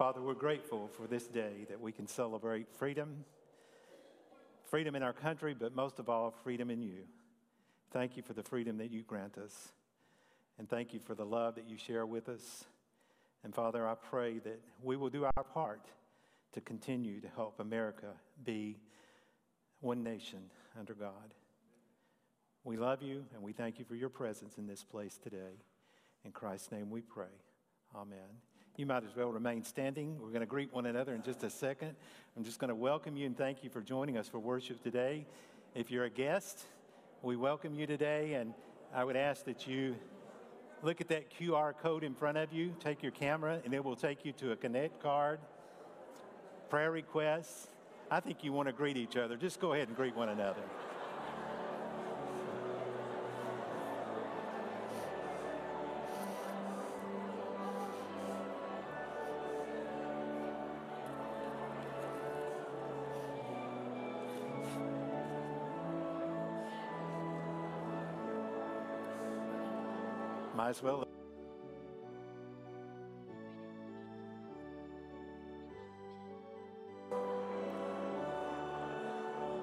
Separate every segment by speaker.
Speaker 1: Father, we're grateful for this day that we can celebrate freedom, freedom in our country, but most of all, freedom in you. Thank you for the freedom that you grant us. And thank you for the love that you share with us. And Father, I pray that we will do our part to continue to help America be one nation under God. We love you and we thank you for your presence in this place today. In Christ's name we pray. Amen. You might as well remain standing. We're going to greet one another in just a second. I'm just going to welcome you and thank you for joining us for worship today. If you're a guest, we welcome you today, and I would ask that you look at that QR code in front of you, take your camera, and it will take you to a Connect card, prayer requests. I think you want to greet each other. Just go ahead and greet one another. Might as well.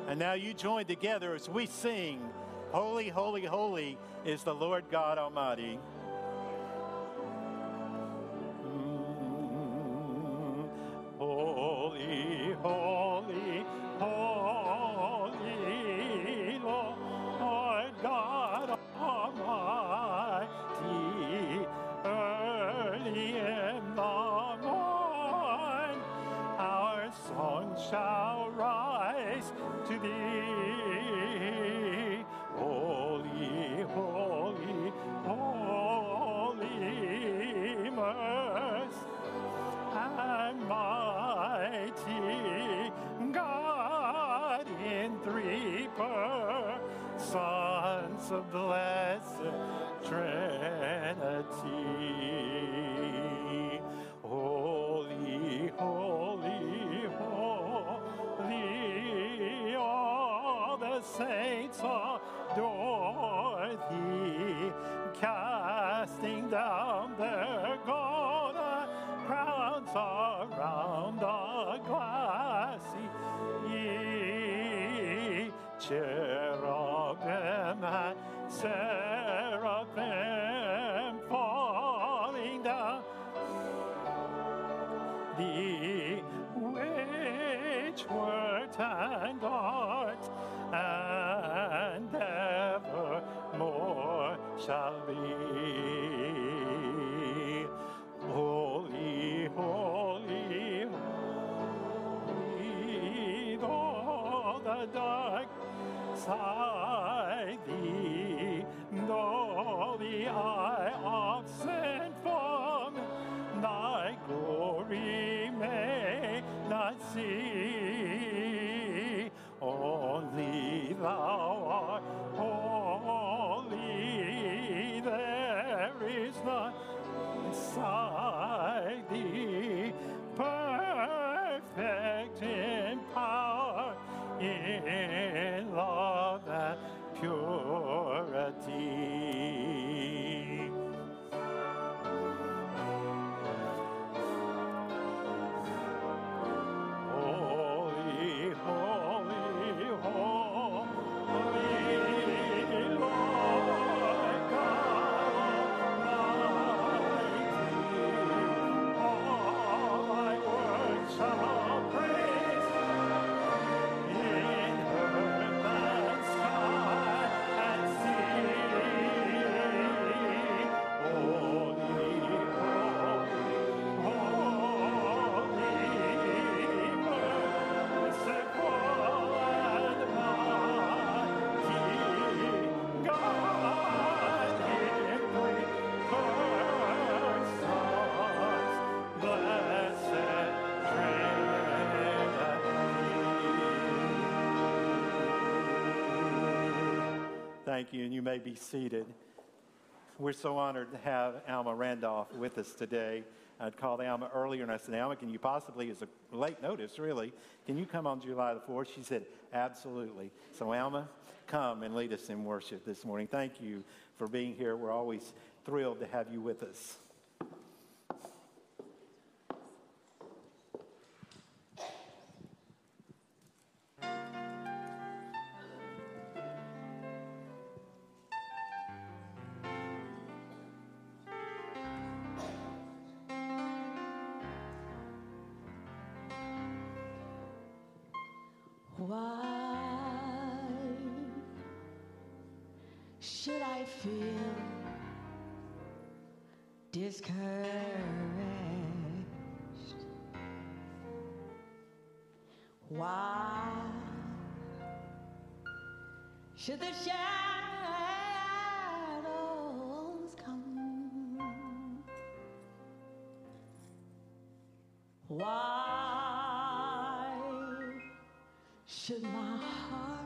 Speaker 1: And now you join together as we sing, Holy, Holy, Holy is the Lord God Almighty. Thou art holy, there is none may be seated. We're so honored to have Alma Randolph with us today. I'd called Alma earlier and I said, Alma, can you possibly, as a late notice really, can you come on July the 4th? She said, absolutely. So, Alma, come and lead us in worship this morning. Thank you for being here. We're always thrilled to have you with us.
Speaker 2: Why should the shadows come? Why should my heart?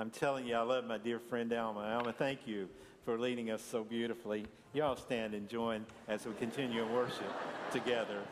Speaker 2: I'm
Speaker 1: telling you, I love my dear friend Alma. Alma, thank you for leading us so beautifully. Y'all stand and join as we continue worship together.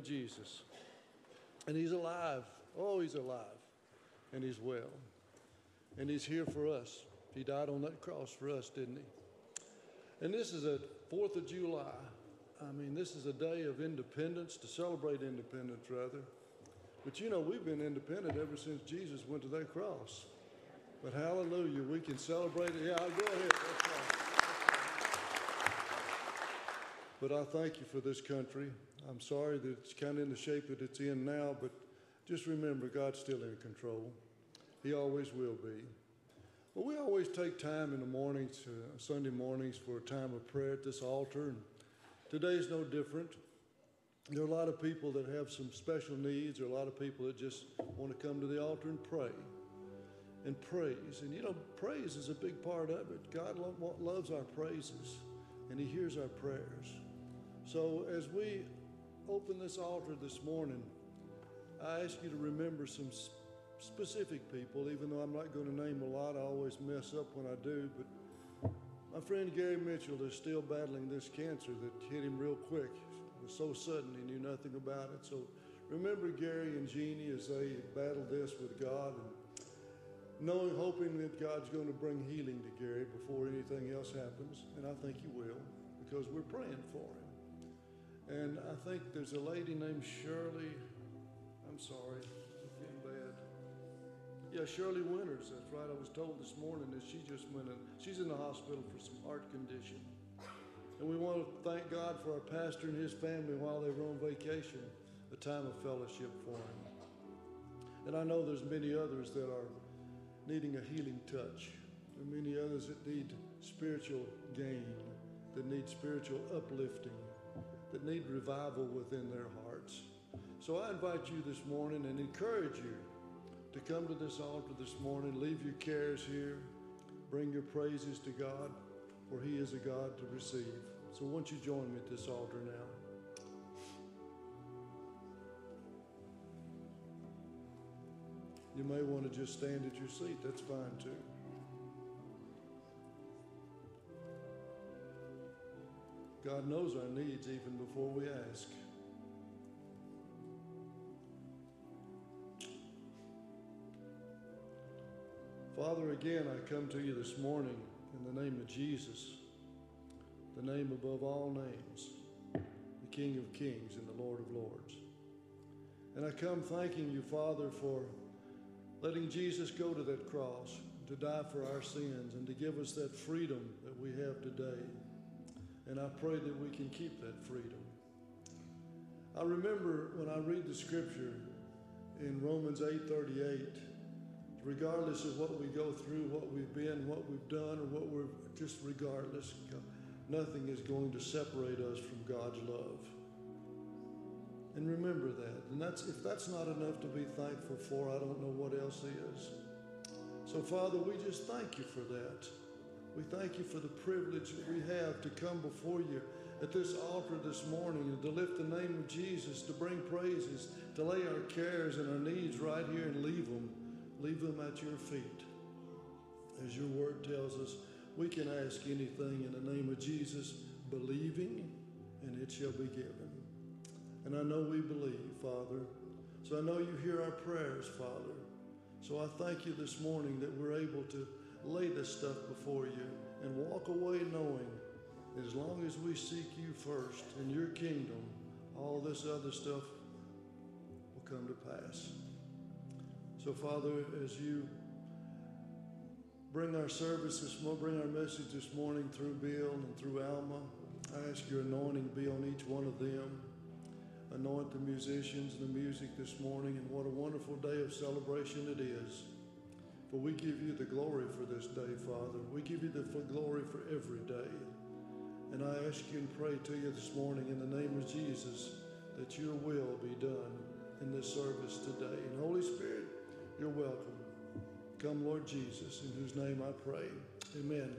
Speaker 3: Of Jesus. And he's alive. Oh, he's alive. And he's well. And he's here for us. He died on that cross for us, didn't he? And this is a 4th of July. I mean, this is a day of independence, to celebrate independence, rather. But you know, we've been independent ever since Jesus went to that cross. But hallelujah, we can celebrate it. Yeah, I'll go ahead. Right. But I thank you for this country. I'm sorry that it's kind of in the shape that it's in now, but just remember God's still in control. He always will be. Well, we always take time in the mornings, uh, Sunday mornings, for a time of prayer at this altar. And today is no different. There are a lot of people that have some special needs. There are a lot of people that just want to come to the altar and pray and praise. And you know, praise is a big part of it. God lo- loves our praises and He hears our prayers. So as we open this altar this morning, I ask you to remember some specific people, even though I'm not going to name a lot. I always mess up when I do. But my friend Gary Mitchell is still battling this cancer that hit him real quick. It was so sudden, he knew nothing about it. So remember Gary and Jeannie as they battle this with God and knowing, hoping that God's going to bring healing to Gary before anything else happens. And I think He will because we're praying for him. And I think there's a lady named Shirley. I'm sorry, I'm bad. Yeah, Shirley Winters. That's right. I was told this morning that she just went in. She's in the hospital for some heart condition. And we want to thank God for our pastor and his family while they were on vacation, a time of fellowship for him. And I know there's many others that are needing a healing touch. There are many others that need spiritual gain, that need spiritual uplifting, that need revival within their hearts. So I invite you this morning and encourage you to come to this altar this morning, leave your cares here, bring your praises to God, for He is a God to receive. So won't you join me at this altar now? You may want to just stand at your seat. That's fine too. God knows our needs even before we ask. Father, again, I come to you this morning in the name of Jesus, the name above all names, the King of kings and the Lord of lords. And I come thanking you, Father, for letting Jesus go to that cross to die for our sins and to give us that freedom that we have today and I pray that we can keep that freedom. I remember when I read the scripture in Romans 8:38, regardless of what we go through, what we've been, what we've done, or what we're just regardless, nothing is going to separate us from God's love. And remember that. And that's if that's not enough to be thankful for, I don't know what else is. So Father, we just thank you for that. We thank you for the privilege that we have to come before you at this altar this morning and to lift the name of Jesus, to bring praises, to lay our cares and our needs right here and leave them, leave them at your feet. As your word tells us, we can ask anything in the name of Jesus, believing, and it shall be given. And I know we believe, Father. So I know you hear our prayers, Father. So I thank you this morning that we're able to lay this stuff before you and walk away knowing as long as we seek you first in your kingdom, all this other stuff will come to pass. So, Father, as you bring our service this morning, bring our message this morning through Bill and through Alma, I ask your anointing be on each one of them. Anoint the musicians and the music this morning, and what a wonderful day of celebration it is. For we give you the glory for this day, Father. We give you the glory for every day. And I ask you and pray to you this morning in the name of Jesus that your will be done in this service today. And Holy Spirit, you're welcome. Come, Lord Jesus, in whose name I pray. Amen.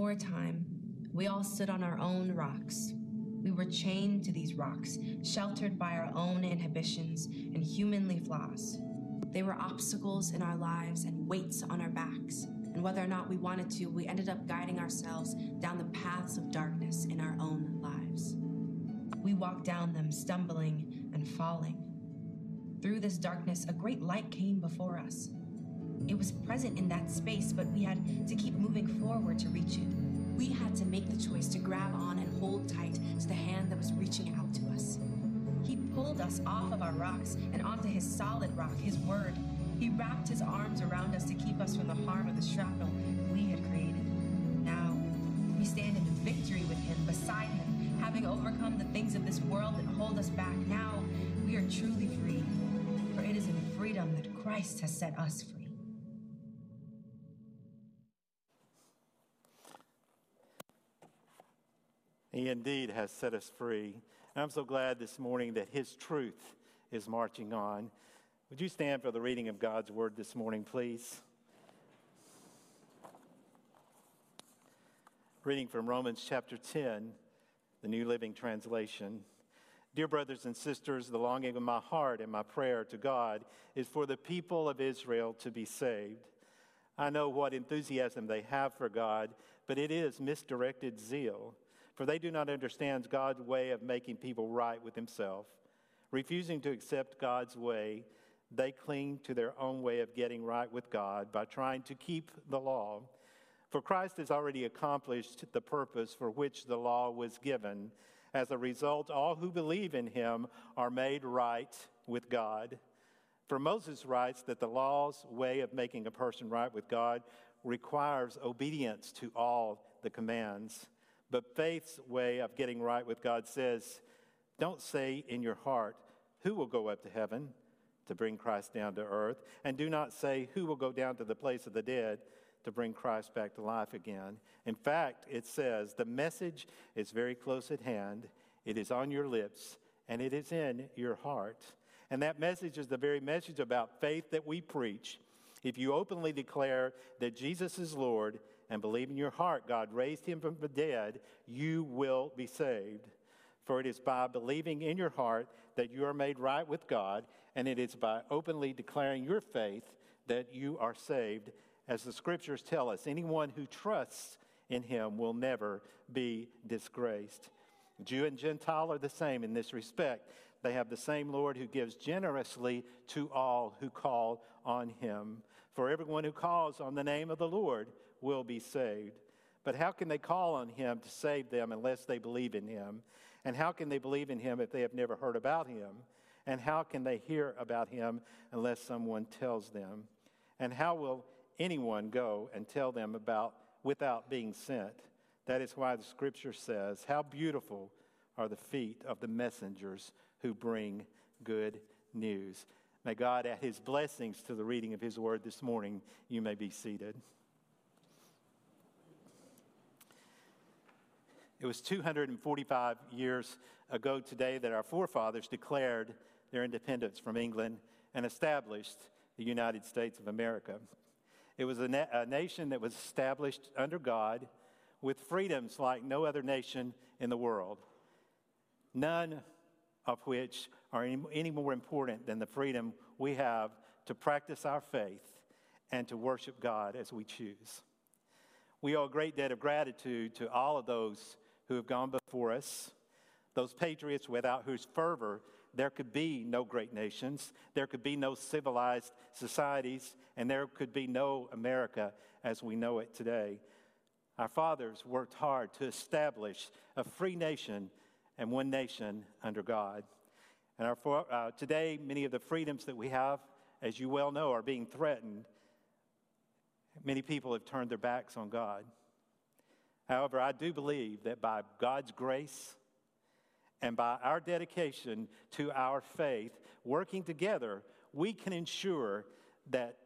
Speaker 2: For a time, we all stood on our own rocks. We were chained to these rocks, sheltered by our own inhibitions and humanly flaws. They were obstacles in our lives and weights on our backs. And whether or not we wanted to, we ended up guiding ourselves down the paths of darkness in our own lives. We walked down them, stumbling and falling. Through this darkness, a great light came before us. It was present in that space, but we had to keep moving forward to reach it. We had to make the choice to grab on and hold tight to the hand that was reaching out to us. He pulled us off of our rocks and onto his solid rock, his word. He wrapped his arms around us to keep us from the harm of the shrapnel we had created. Now, we stand in victory with him, beside him, having overcome the things of this world that hold us back. Now, we are truly free, for it is in freedom that Christ has set us free.
Speaker 1: He indeed has set us free. And I'm so glad this morning that His truth is marching on. Would you stand for the reading of God's word this morning, please? Reading from Romans chapter 10, the New Living Translation. Dear brothers and sisters, the longing of my heart and my prayer to God is for the people of Israel to be saved. I know what enthusiasm they have for God, but it is misdirected zeal. For they do not understand God's way of making people right with Himself. Refusing to accept God's way, they cling to their own way of getting right with God by trying to keep the law. For Christ has already accomplished the purpose for which the law was given. As a result, all who believe in him are made right with God. For Moses writes that the law's way of making a person right with God requires obedience to all the commands. But faith's way of getting right with God says, don't say in your heart, who will go up to heaven to bring Christ down to earth? And do not say, who will go down to the place of the dead to bring Christ back to life again? In fact, it says, the message is very close at hand, it is on your lips, and it is in your heart. And that message is the very message about faith that we preach. If you openly declare that Jesus is Lord and believe in your heart God raised him from the dead, you will be saved. For it is by believing in your heart that you are made right with God, and it is by openly declaring your faith that you are saved. As the scriptures tell us, anyone who trusts in him will never be disgraced. Jew and Gentile are the same in this respect. They have the same Lord who gives generously to all who call on him. For everyone who calls on the name of the Lord will be saved. But how can they call on him to save them unless they believe in him? And how can they believe in him if they have never heard about him? And how can they hear about him unless someone tells them? And how will anyone go and tell them about without being sent? That is why the scripture says, How beautiful are the feet of the messengers who bring good news. May God add his blessings to the reading of his word this morning. You may be seated. It was 245 years ago today that our forefathers declared their independence from England and established the United States of America. It was a, na- a, nation that was established under God with freedoms like no other nation in the world, none of which are any, any more important than the freedom we have to practice our faith and to worship God as we choose. We owe a great debt of gratitude to all of those who have gone before us, those patriots without whose fervor there could be no great nations, there could be no civilized societies, and there could be no America as we know it today. Our fathers worked hard to establish a free nation and one nation under God. And our, uh, today, many of the freedoms that we have, as you well know, are being threatened. Many people have turned their backs on God. However, I do believe that by God's grace and by our dedication to our faith, working together, we can ensure that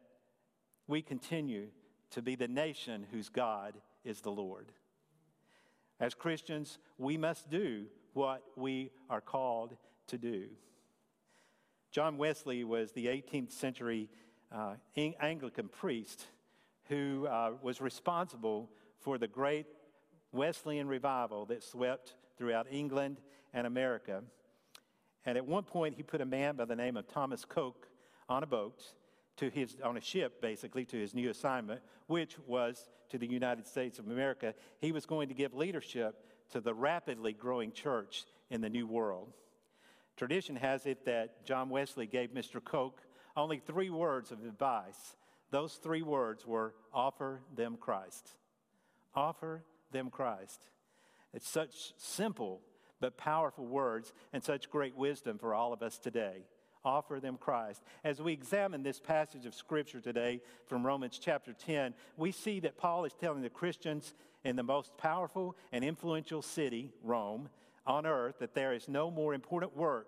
Speaker 1: we continue to be the nation whose God is the Lord. As Christians, we must do what we are called to do. John Wesley was the 18th century uh, Anglican priest who uh, was responsible for the great Wesleyan revival that swept throughout England and America. And at one point, he put a man by the name of Thomas Coke on a boat to his, on a ship, basically, to his new assignment, which was to the United States of America. He was going to give leadership to the rapidly growing church in the New World. Tradition has it that John Wesley gave Mr. Coke only three words of advice. Those three words were offer them Christ. Offer them Christ. It's such simple but powerful words and such great wisdom for all of us today. Offer them Christ. As we examine this passage of Scripture today from Romans chapter 10, we see that Paul is telling the Christians in the most powerful and influential city, Rome, on earth, that there is no more important work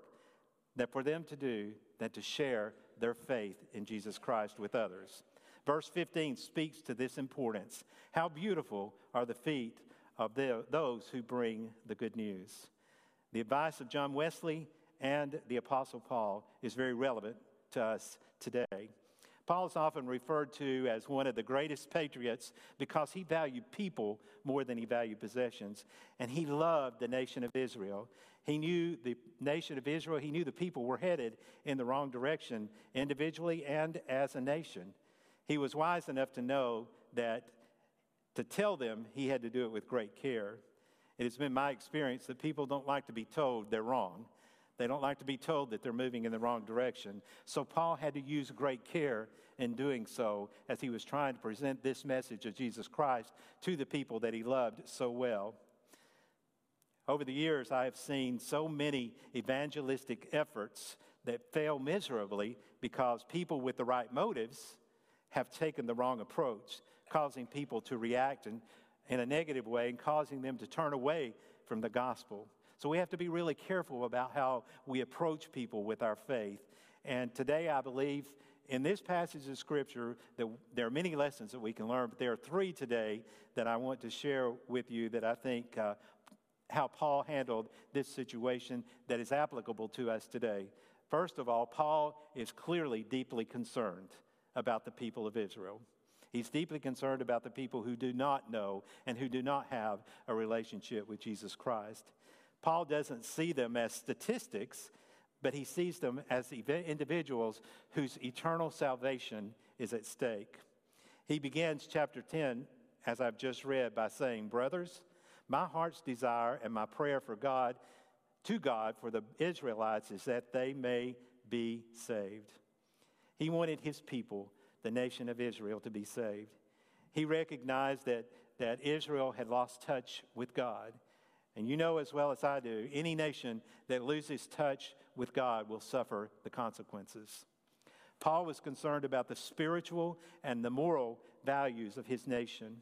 Speaker 1: that for them to do than to share their faith in Jesus Christ with others. Verse 15 speaks to this importance. How beautiful are the feet of the, those who bring the good news. The advice of John Wesley and the Apostle Paul is very relevant to us today. Paul is often referred to as one of the greatest patriots because he valued people more than he valued possessions. And he loved the nation of Israel. He knew the nation of Israel, he knew the people were headed in the wrong direction, individually and as a nation. He was wise enough to know that to tell them he had to do it with great care. It has been my experience that people don't like to be told they're wrong. They don't like to be told that they're moving in the wrong direction. So Paul had to use great care in doing so as he was trying to present this message of Jesus Christ to the people that he loved so well. Over the years, I have seen so many evangelistic efforts that fail miserably because people with the right motives have taken the wrong approach, causing people to react in, in a negative way and causing them to turn away from the gospel. So we have to be really careful about how we approach people with our faith. And today, I believe in this passage of Scripture, that there are many lessons that we can learn, but there are three today that I want to share with you that I think uh, how Paul handled this situation that is applicable to us today. First of all, Paul is clearly deeply concerned about the people of Israel. He's deeply concerned about the people who do not know and who do not have a relationship with Jesus Christ. Paul doesn't see them as statistics, but he sees them as individuals whose eternal salvation is at stake. He begins chapter 10, as I've just read, by saying, Brothers, my heart's desire and my prayer for God, to God, for the Israelites, is that they may be saved. He wanted his people, the nation of Israel, to be saved. He recognized that, that Israel had lost touch with God. And you know as well as I do, any nation that loses touch with God will suffer the consequences. Paul was concerned about the spiritual and the moral values of his nation.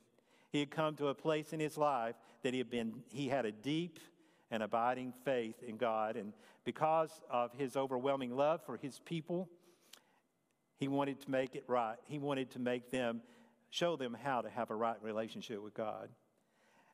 Speaker 1: He had come to a place in his life that he had been he had a deep and abiding faith in God and because of his overwhelming love for his people, he wanted to make it right. He wanted to make them show them how to have a right relationship with God.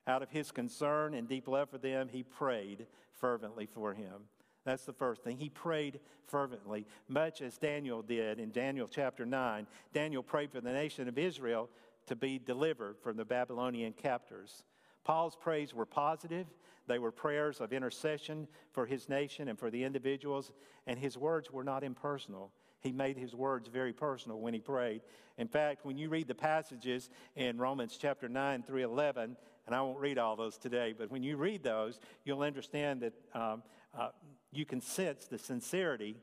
Speaker 1: Out of his concern and deep love for them, he prayed fervently for him. That's the first thing. He prayed fervently, much as Daniel did in Daniel chapter 9. Daniel prayed for the nation of Israel to be delivered from the Babylonian captors. Paul's prayers were positive. They were prayers of intercession for his nation and for the individuals, and his words were not impersonal. He made his words very personal when he prayed. In fact, when you read the passages in Romans chapter 9 through 11, and I won't read all those today, but when you read those, you'll understand that um, uh, you can sense the sincerity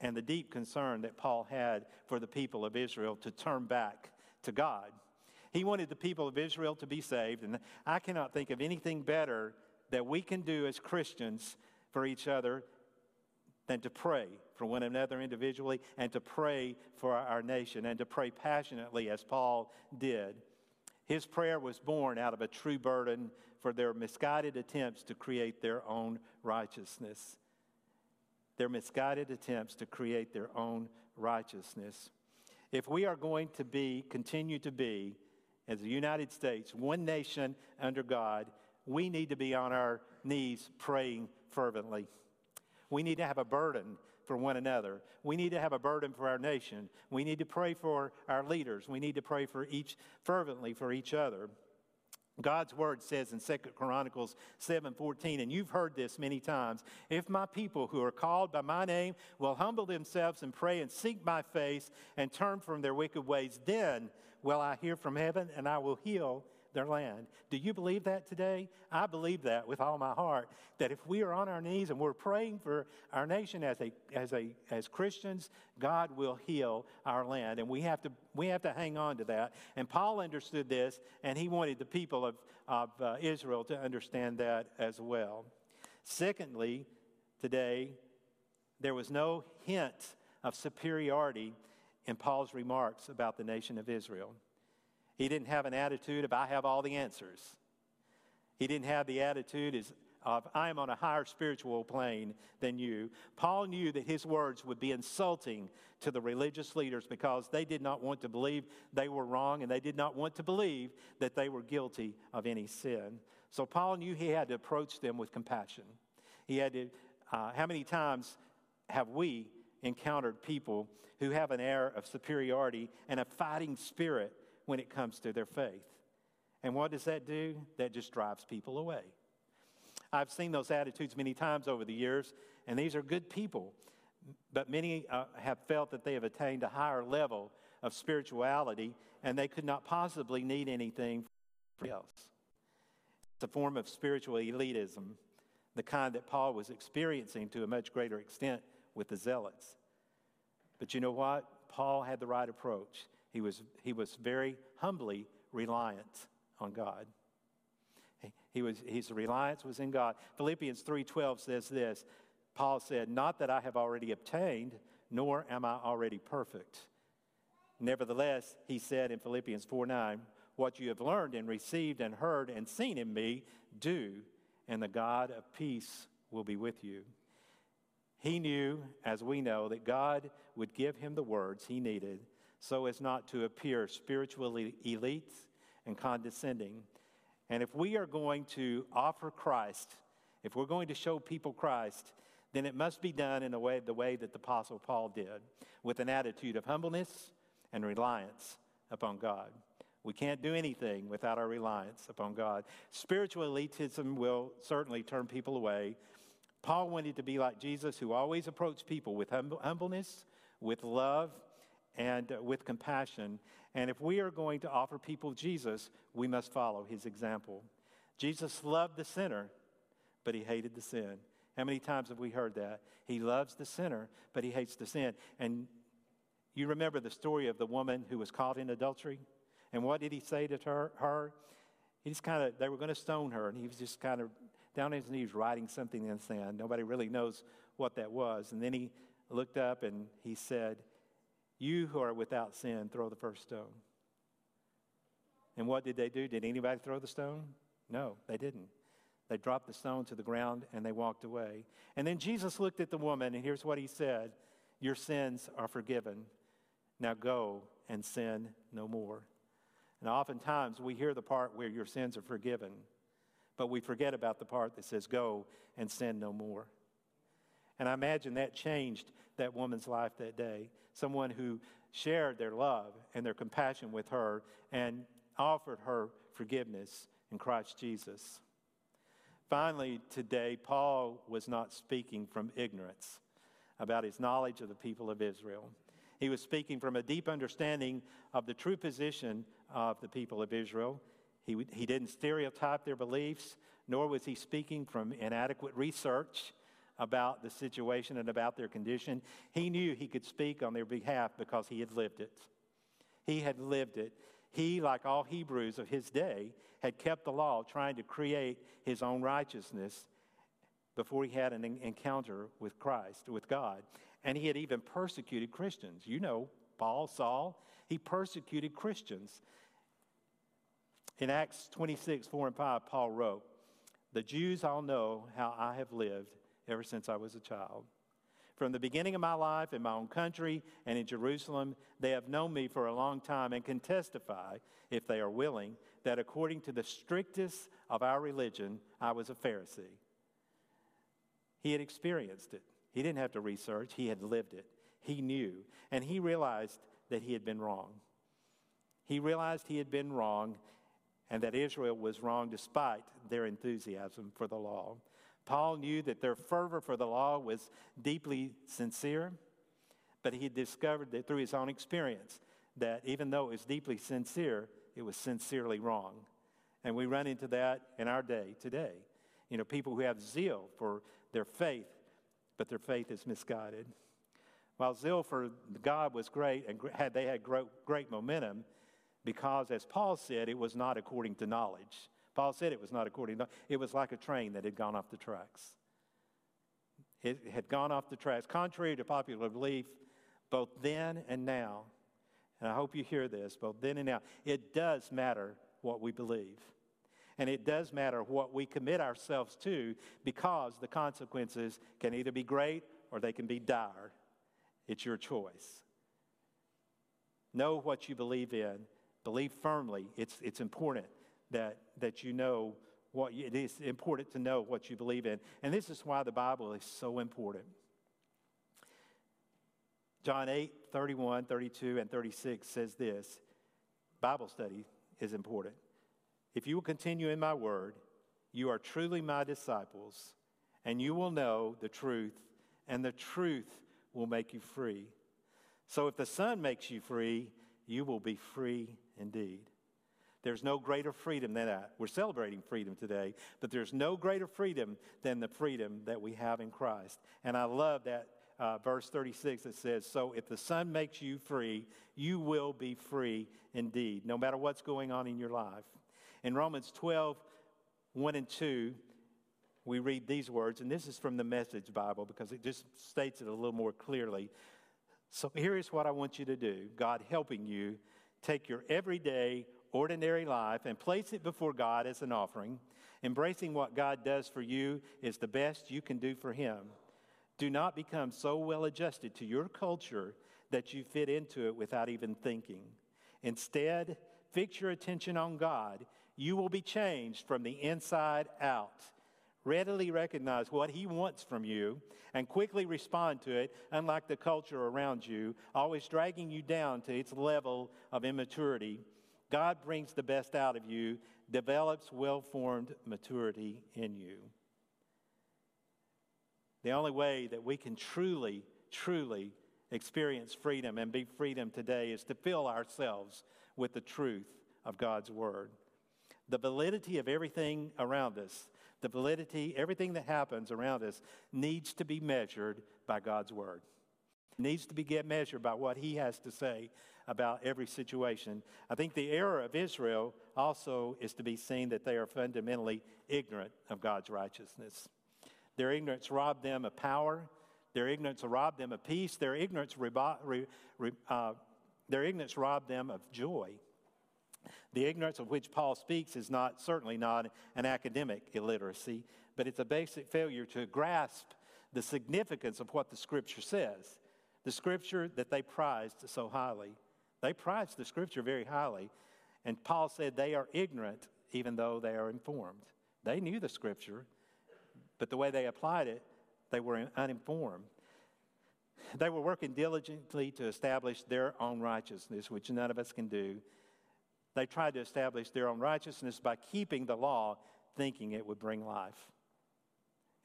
Speaker 1: and the deep concern that Paul had for the people of Israel to turn back to God. He wanted the people of Israel to be saved, and I cannot think of anything better that we can do as Christians for each other than to pray for one another individually and to pray for our nation and to pray passionately as Paul did. His prayer was born out of a true burden for their misguided attempts to create their own righteousness. Their misguided attempts to create their own righteousness. If we are going to be, continue to be, as the United States, one nation under God, we need to be on our knees praying fervently. We need to have a burden for one another. We need to have a burden for our nation. We need to pray for our leaders. We need to pray for each fervently for each other. God's word says in 2 Chronicles 7:14 and you've heard this many times if my people who are called by my name will humble themselves and pray and seek my face and turn from their wicked ways then will I hear from heaven and I will heal their land. Do you believe that today? I believe that with all my heart. That if we are on our knees and we're praying for our nation as a as a as Christians, God will heal our land, and we have to we have to hang on to that. And Paul understood this, and he wanted the people of of uh, Israel to understand that as well. Secondly, today there was no hint of superiority in Paul's remarks about the nation of Israel. He didn't have an attitude of, I have all the answers. He didn't have the attitude of, I am on a higher spiritual plane than you. Paul knew that his words would be insulting to the religious leaders because they did not want to believe they were wrong and they did not want to believe that they were guilty of any sin. So Paul knew he had to approach them with compassion. He had to, uh, how many times have we encountered people who have an air of superiority and a fighting spirit when it comes to their faith. And what does that do? That just drives people away. I've seen those attitudes many times over the years, and these are good people. But many uh, have felt that they have attained a higher level of spirituality, and they could not possibly need anything from else. It's a form of spiritual elitism, the kind that Paul was experiencing to a much greater extent with the zealots. But you know what? Paul had the right approach. He was, he was very humbly reliant on God. He was, his reliance was in God. Philippians 3.12 says this, Paul said, Not that I have already obtained, nor am I already perfect. Nevertheless, he said in Philippians 4.9, What you have learned and received and heard and seen in me, do, and the God of peace will be with you. He knew, as we know, that God would give him the words he needed so as not to appear spiritually elite and condescending. And if we are going to offer Christ, if we're going to show people Christ, then it must be done in a way the way that the apostle Paul did, with an attitude of humbleness and reliance upon God. We can't do anything without our reliance upon God. Spiritual elitism will certainly turn people away. Paul wanted to be like Jesus, who always approached people with humbleness, with love, and with compassion. And if we are going to offer people Jesus, we must follow his example. Jesus loved the sinner, but he hated the sin. How many times have we heard that? He loves the sinner, but he hates the sin. And you remember the story of the woman who was caught in adultery? And what did he say to her? her? He just kind of, they were going to stone her, and he was just kind of down on his knees writing something in the sand. Nobody really knows what that was. And then he looked up and he said, you who are without sin, throw the first stone. And what did they do? Did anybody throw the stone? No, they didn't. They dropped the stone to the ground and they walked away. And then Jesus looked at the woman, and here's what he said Your sins are forgiven. Now go and sin no more. And oftentimes we hear the part where your sins are forgiven, but we forget about the part that says, Go and sin no more. And I imagine that changed that woman's life that day. Someone who shared their love and their compassion with her and offered her forgiveness in Christ Jesus. Finally, today, Paul was not speaking from ignorance about his knowledge of the people of Israel. He was speaking from a deep understanding of the true position of the people of Israel. He, he didn't stereotype their beliefs, nor was he speaking from inadequate research about the situation and about their condition. He knew he could speak on their behalf because he had lived it. He had lived it. He, like all Hebrews of his day, had kept the law, trying to create his own righteousness before he had an encounter with Christ, with God. And he had even persecuted Christians. You know, Paul, Saul, he persecuted Christians. In Acts 26, 4 and 5, Paul wrote, The Jews all know how I have lived ever since I was a child. From the beginning of my life in my own country and in Jerusalem, they have known me for a long time and can testify, if they are willing, that according to the strictest of our religion, I was a Pharisee. He had experienced it. He didn't have to research, he had lived it. He knew, and he realized that he had been wrong. He realized he had been wrong, and that Israel was wrong despite their enthusiasm for the law. Paul knew that their fervor for the law was deeply sincere, but he discovered that through his own experience that even though it was deeply sincere, it was sincerely wrong. And we run into that in our day today. You know, people who have zeal for their faith, but their faith is misguided. While zeal for God was great and had they had great, great momentum, because as Paul said, it was not according to knowledge. Paul said it was not according to it was like a train that had gone off the tracks. It had gone off the tracks, contrary to popular belief, both then and now. And I hope you hear this, both then and now. It does matter what we believe. And it does matter what we commit ourselves to because the consequences can either be great or they can be dire. It's your choice. Know what you believe in, believe firmly. It's, it's important that, that you know what you, it is important to know what you believe in. And this is why the Bible is so important. John 8, 31, 32, and 36 says this Bible study is important. If you will continue in my word, you are truly my disciples, and you will know the truth, and the truth will make you free. So if the Son makes you free, you will be free indeed. There's no greater freedom than that. We're celebrating freedom today, but there's no greater freedom than the freedom that we have in Christ. And I love that uh, verse 36 that says, So if the Son makes you free, you will be free indeed, no matter what's going on in your life. In Romans 12, 1 and 2, we read these words, and this is from the Message Bible because it just states it a little more clearly. So here is what I want you to do God helping you take your everyday, ordinary life and place it before God as an offering. Embracing what God does for you is the best you can do for Him. Do not become so well adjusted to your culture that you fit into it without even thinking. Instead, fix your attention on God you will be changed from the inside out. Readily recognize what He wants from you and quickly respond to it, unlike the culture around you, always dragging you down to its level of immaturity. God brings the best out of you, develops well formed maturity in you. The only way that we can truly, truly experience freedom and be freedom today is to fill ourselves with the truth of God's Word the validity of everything around us, the validity, everything that happens around us needs to be measured by God's word. It needs to be get measured by what he has to say about every situation. I think the error of Israel also is to be seen that they are fundamentally ignorant of God's righteousness. Their ignorance robbed them of power. Their ignorance robbed them of peace. Their ignorance, uh, their ignorance robbed them of joy. The ignorance of which Paul speaks is not certainly not an academic illiteracy, but it's a basic failure to grasp the significance of what the scripture says. The scripture that they prized so highly. They prized the scripture very highly. And Paul said they are ignorant even though they are informed. They knew the scripture, but the way they applied it, they were uninformed. They were working diligently to establish their own righteousness, which none of us can do. They tried to establish their own righteousness by keeping the law, thinking it would bring life.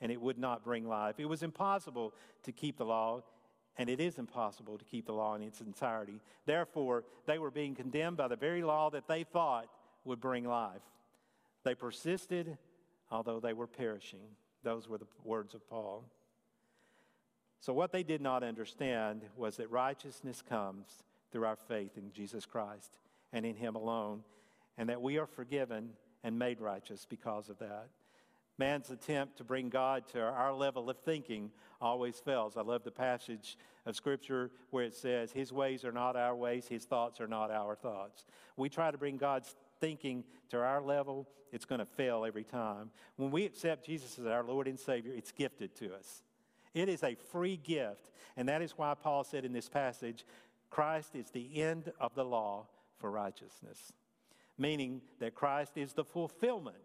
Speaker 1: And it would not bring life. It was impossible to keep the law, and it is impossible to keep the law in its entirety. Therefore, they were being condemned by the very law that they thought would bring life. They persisted, although they were perishing. Those were the words of Paul. So, what they did not understand was that righteousness comes through our faith in Jesus Christ and in Him alone, and that we are forgiven and made righteous because of that. Man's attempt to bring God to our level of thinking always fails. I love the passage of Scripture where it says, His ways are not our ways, His thoughts are not our thoughts. We try to bring God's thinking to our level, it's going to fail every time. When we accept Jesus as our Lord and Savior, it's gifted to us. It is a free gift. And that is why Paul said in this passage, Christ is the end of the law for righteousness, meaning that Christ is the fulfillment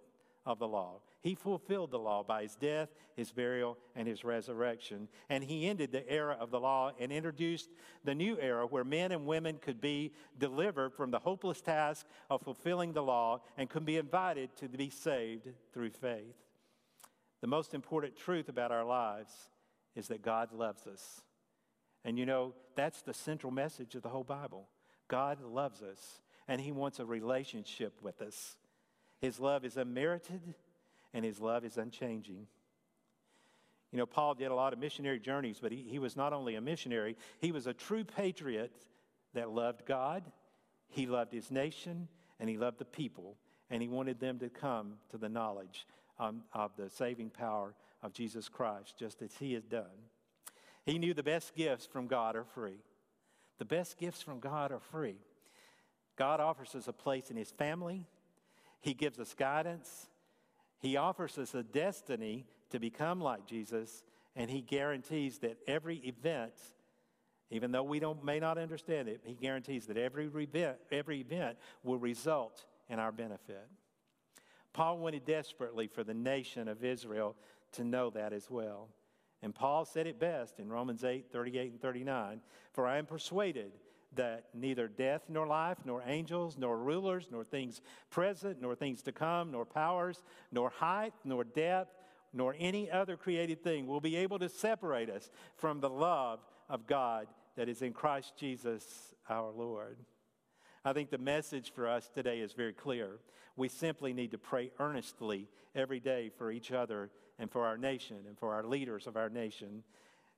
Speaker 1: of the law. He fulfilled the law by his death, his burial, and his resurrection. And he ended the era of the law and introduced the new era where men and women could be delivered from the hopeless task of fulfilling the law and could be invited to be saved through faith. The most important truth about our lives is that God loves us. And you know, that's the central message of the whole Bible. God loves us, and He wants a relationship with us. His love is unmerited, and His love is unchanging. You know, Paul did a lot of missionary journeys, but he, he was not only a missionary, he was a true patriot that loved God, he loved his nation, and he loved the people, and he wanted them to come to the knowledge um, of the saving power of Jesus Christ, just as he has done. He knew the best gifts from God are free. The best gifts from God are free. God offers us a place in his family, he gives us guidance, he offers us a destiny to become like Jesus, and he guarantees that every event, even though we don't, may not understand it, he guarantees that every event, every event will result in our benefit. Paul wanted desperately for the nation of Israel to know that as well. And Paul said it best in Romans 8 38 and 39 For I am persuaded that neither death nor life, nor angels, nor rulers, nor things present, nor things to come, nor powers, nor height, nor depth, nor any other created thing will be able to separate us from the love of God that is in Christ Jesus our Lord. I think the message for us today is very clear. We simply need to pray earnestly every day for each other and for our nation and for our leaders of our nation.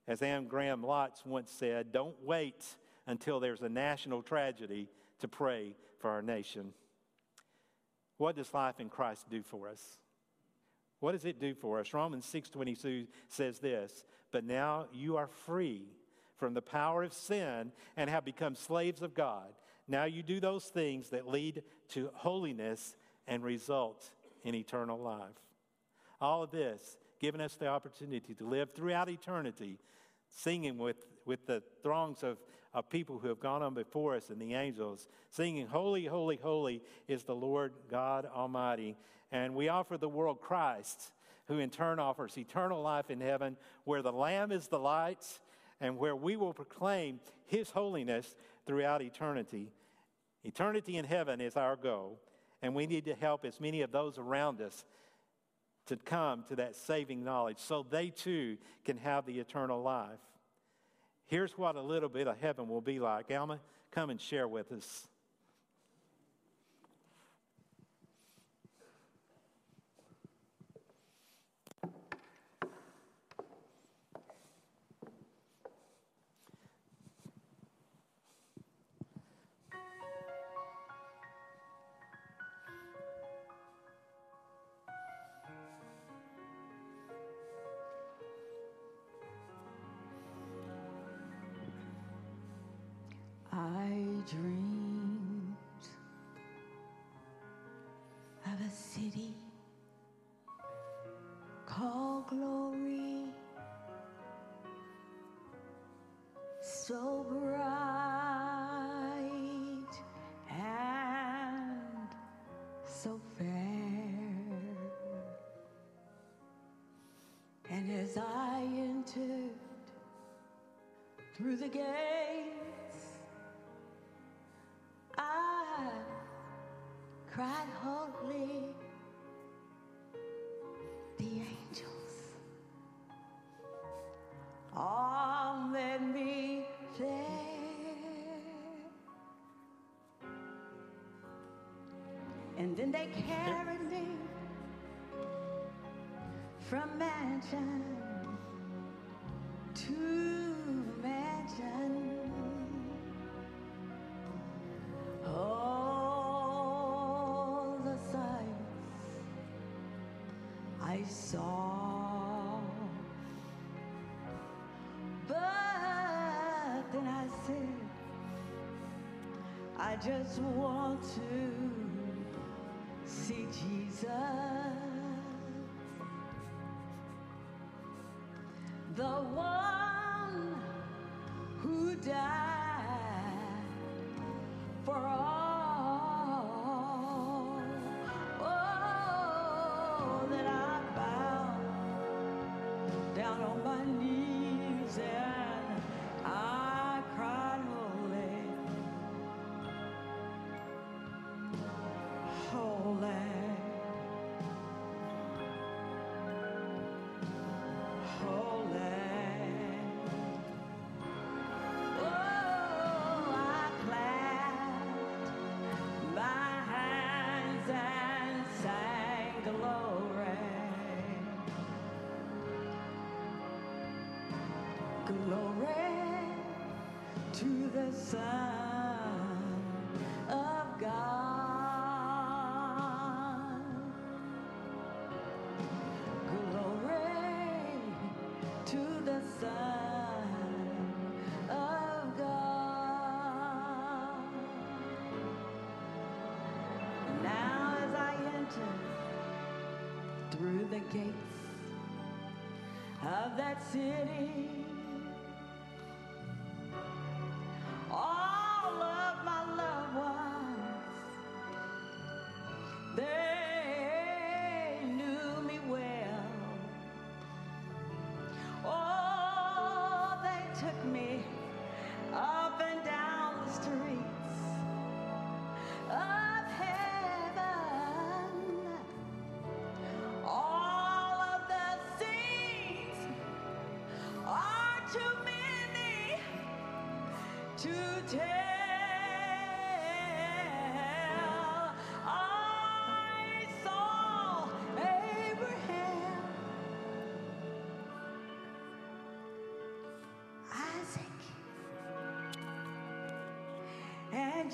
Speaker 1: As Anne Graham Lotz once said, don't wait until there's a national tragedy to pray for our nation. What does life in Christ do for us? What does it do for us? Romans 6:22 says this, "But now you are free from the power of sin and have become slaves of God. Now you do those things that lead to holiness and result in eternal life." All of this giving us the opportunity to live throughout eternity singing with, with the throngs of of people who have gone on before us and the angels, singing, Holy, holy, holy is the Lord God Almighty. And we offer the world Christ, who in turn offers eternal life in heaven, where the Lamb is the light and where we will proclaim His holiness throughout eternity. Eternity in heaven is our goal, and we need to help as many of those around us to come to that saving knowledge so they too can have the eternal life. Here's what a little bit of heaven will be like. Alma, come and share with us.
Speaker 2: Dreamed of a city called glory, so bright and so fair. And as I entered through the gate, They carried me from mansion to mansion. All the sights I saw. But then I said, I just want to The one gates of that city.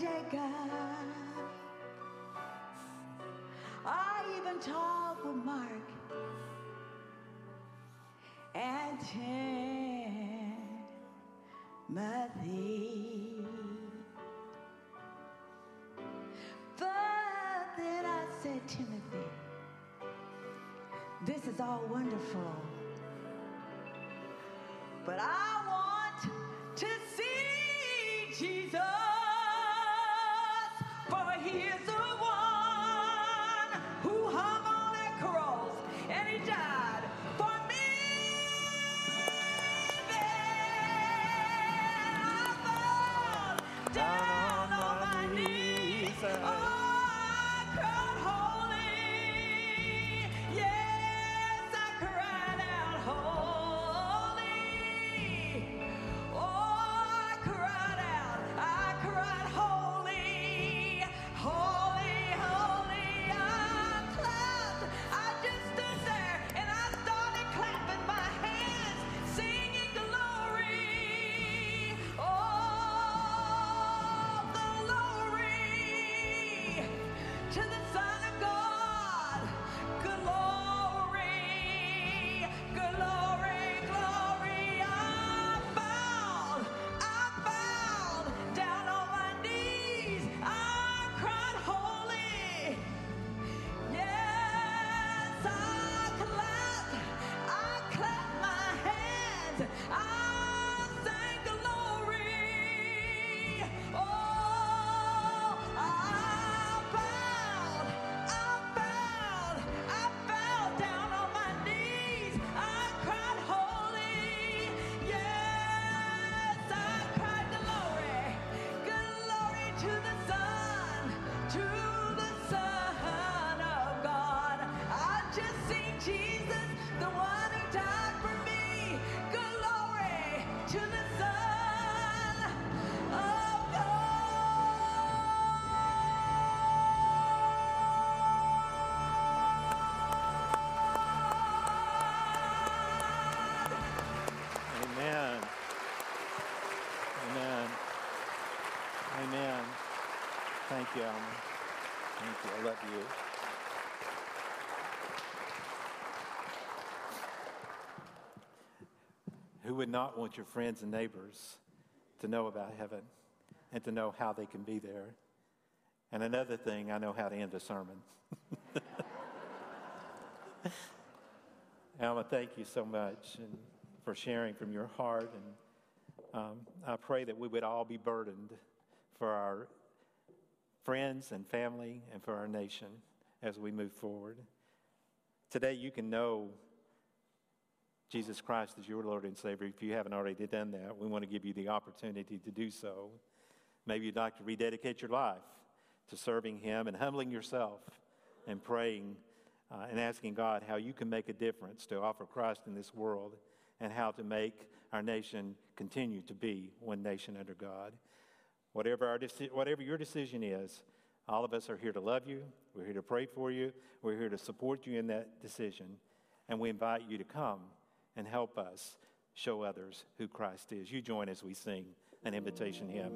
Speaker 2: Jacob, I even talked with Mark and Timothy. But then I said, Timothy, this is all wonderful.
Speaker 1: Thank you, Alma. Thank you. I love you. Who would not want your friends and neighbors to know about heaven and to know how they can be there? And another thing, I know how to end a sermon. Alma, thank you so much and for sharing from your heart. And um, I pray that we would all be burdened for our friends and family and for our nation as we move forward. Today, you can know Jesus Christ is your Lord and Savior. If you haven't already done that, we want to give you the opportunity to do so. Maybe you'd like to rededicate your life to serving Him and humbling yourself and praying uh, and asking God how you can make a difference to offer Christ in this world and how to make our nation continue to be one nation under God. Whatever, our deci- whatever your decision is, all of us are here to love you. We're here to pray for you. We're here to support you in that decision. And we invite you to come and help us show others who Christ is. You join as we sing an invitation hymn.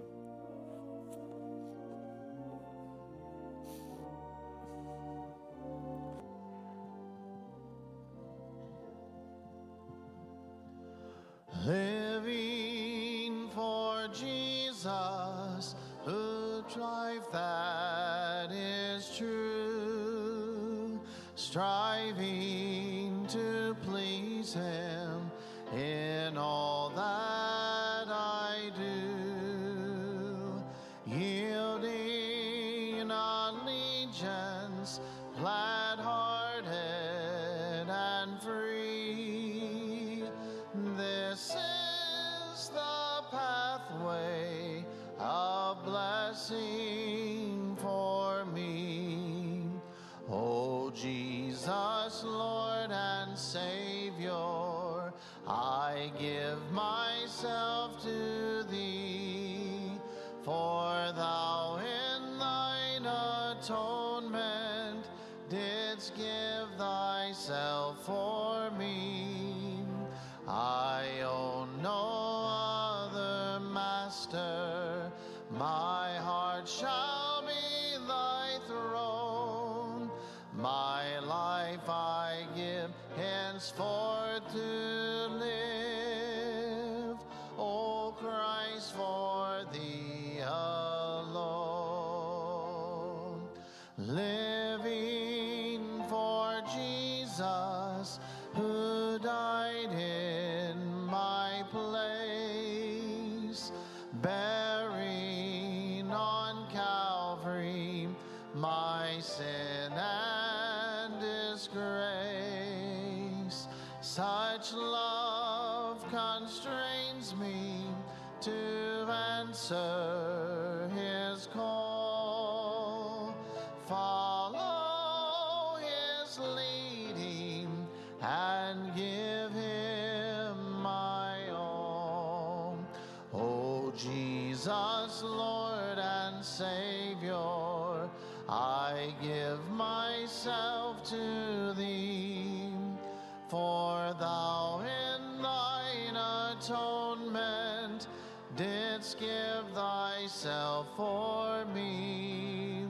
Speaker 4: For me.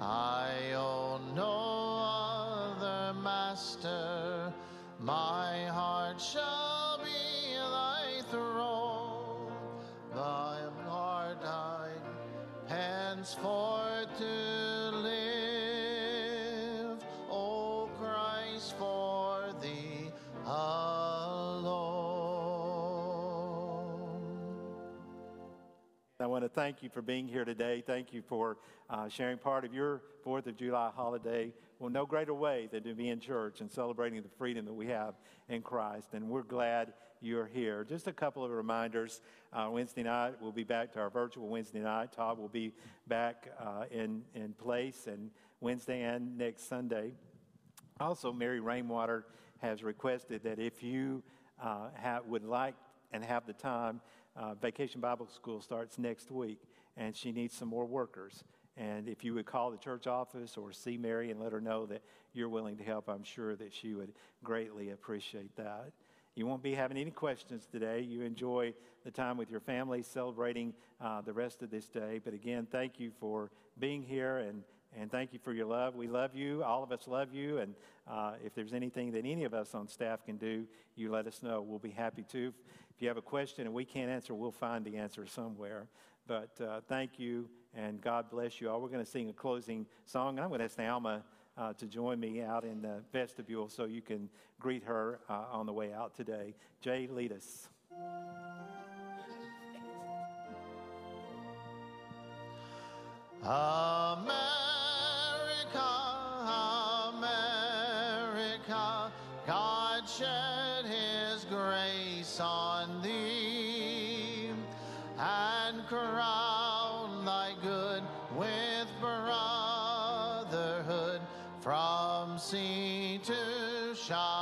Speaker 4: I own no other master, my heart shall be thy throne. Thy heart I henceforth to
Speaker 1: To thank you for being here today. Thank you for uh, sharing part of your Fourth of July holiday. Well, no greater way than to be in church and celebrating the freedom that we have in Christ. And we're glad you're here. Just a couple of reminders. Uh, Wednesday night, we'll be back to our virtual Wednesday night. Todd will be back uh, in, in place, and Wednesday and next Sunday. Also, Mary Rainwater has requested that if you uh, would like and have the time, uh, Vacation Bible School starts next week, and she needs some more workers. And if you would call the church office or see Mary and let her know that you're willing to help, I'm sure that she would greatly appreciate that. You won't be having any questions today. You enjoy the time with your family celebrating uh, the rest of this day. But again, thank you for being here and, and thank you for your love. We love you. All of us love you. And uh, if there's anything that any of us on staff can do, you let us know. We'll be happy to. If you have a question and we can't answer, we'll find the answer somewhere. But uh, thank you and God bless you all. We're going to sing a closing song. And I'm going to ask Alma uh, to join me out in the vestibule so you can greet her uh, on the way out today. Jay, lead us.
Speaker 4: America, America, God his on thee and crown thy good with brotherhood from sea to shore.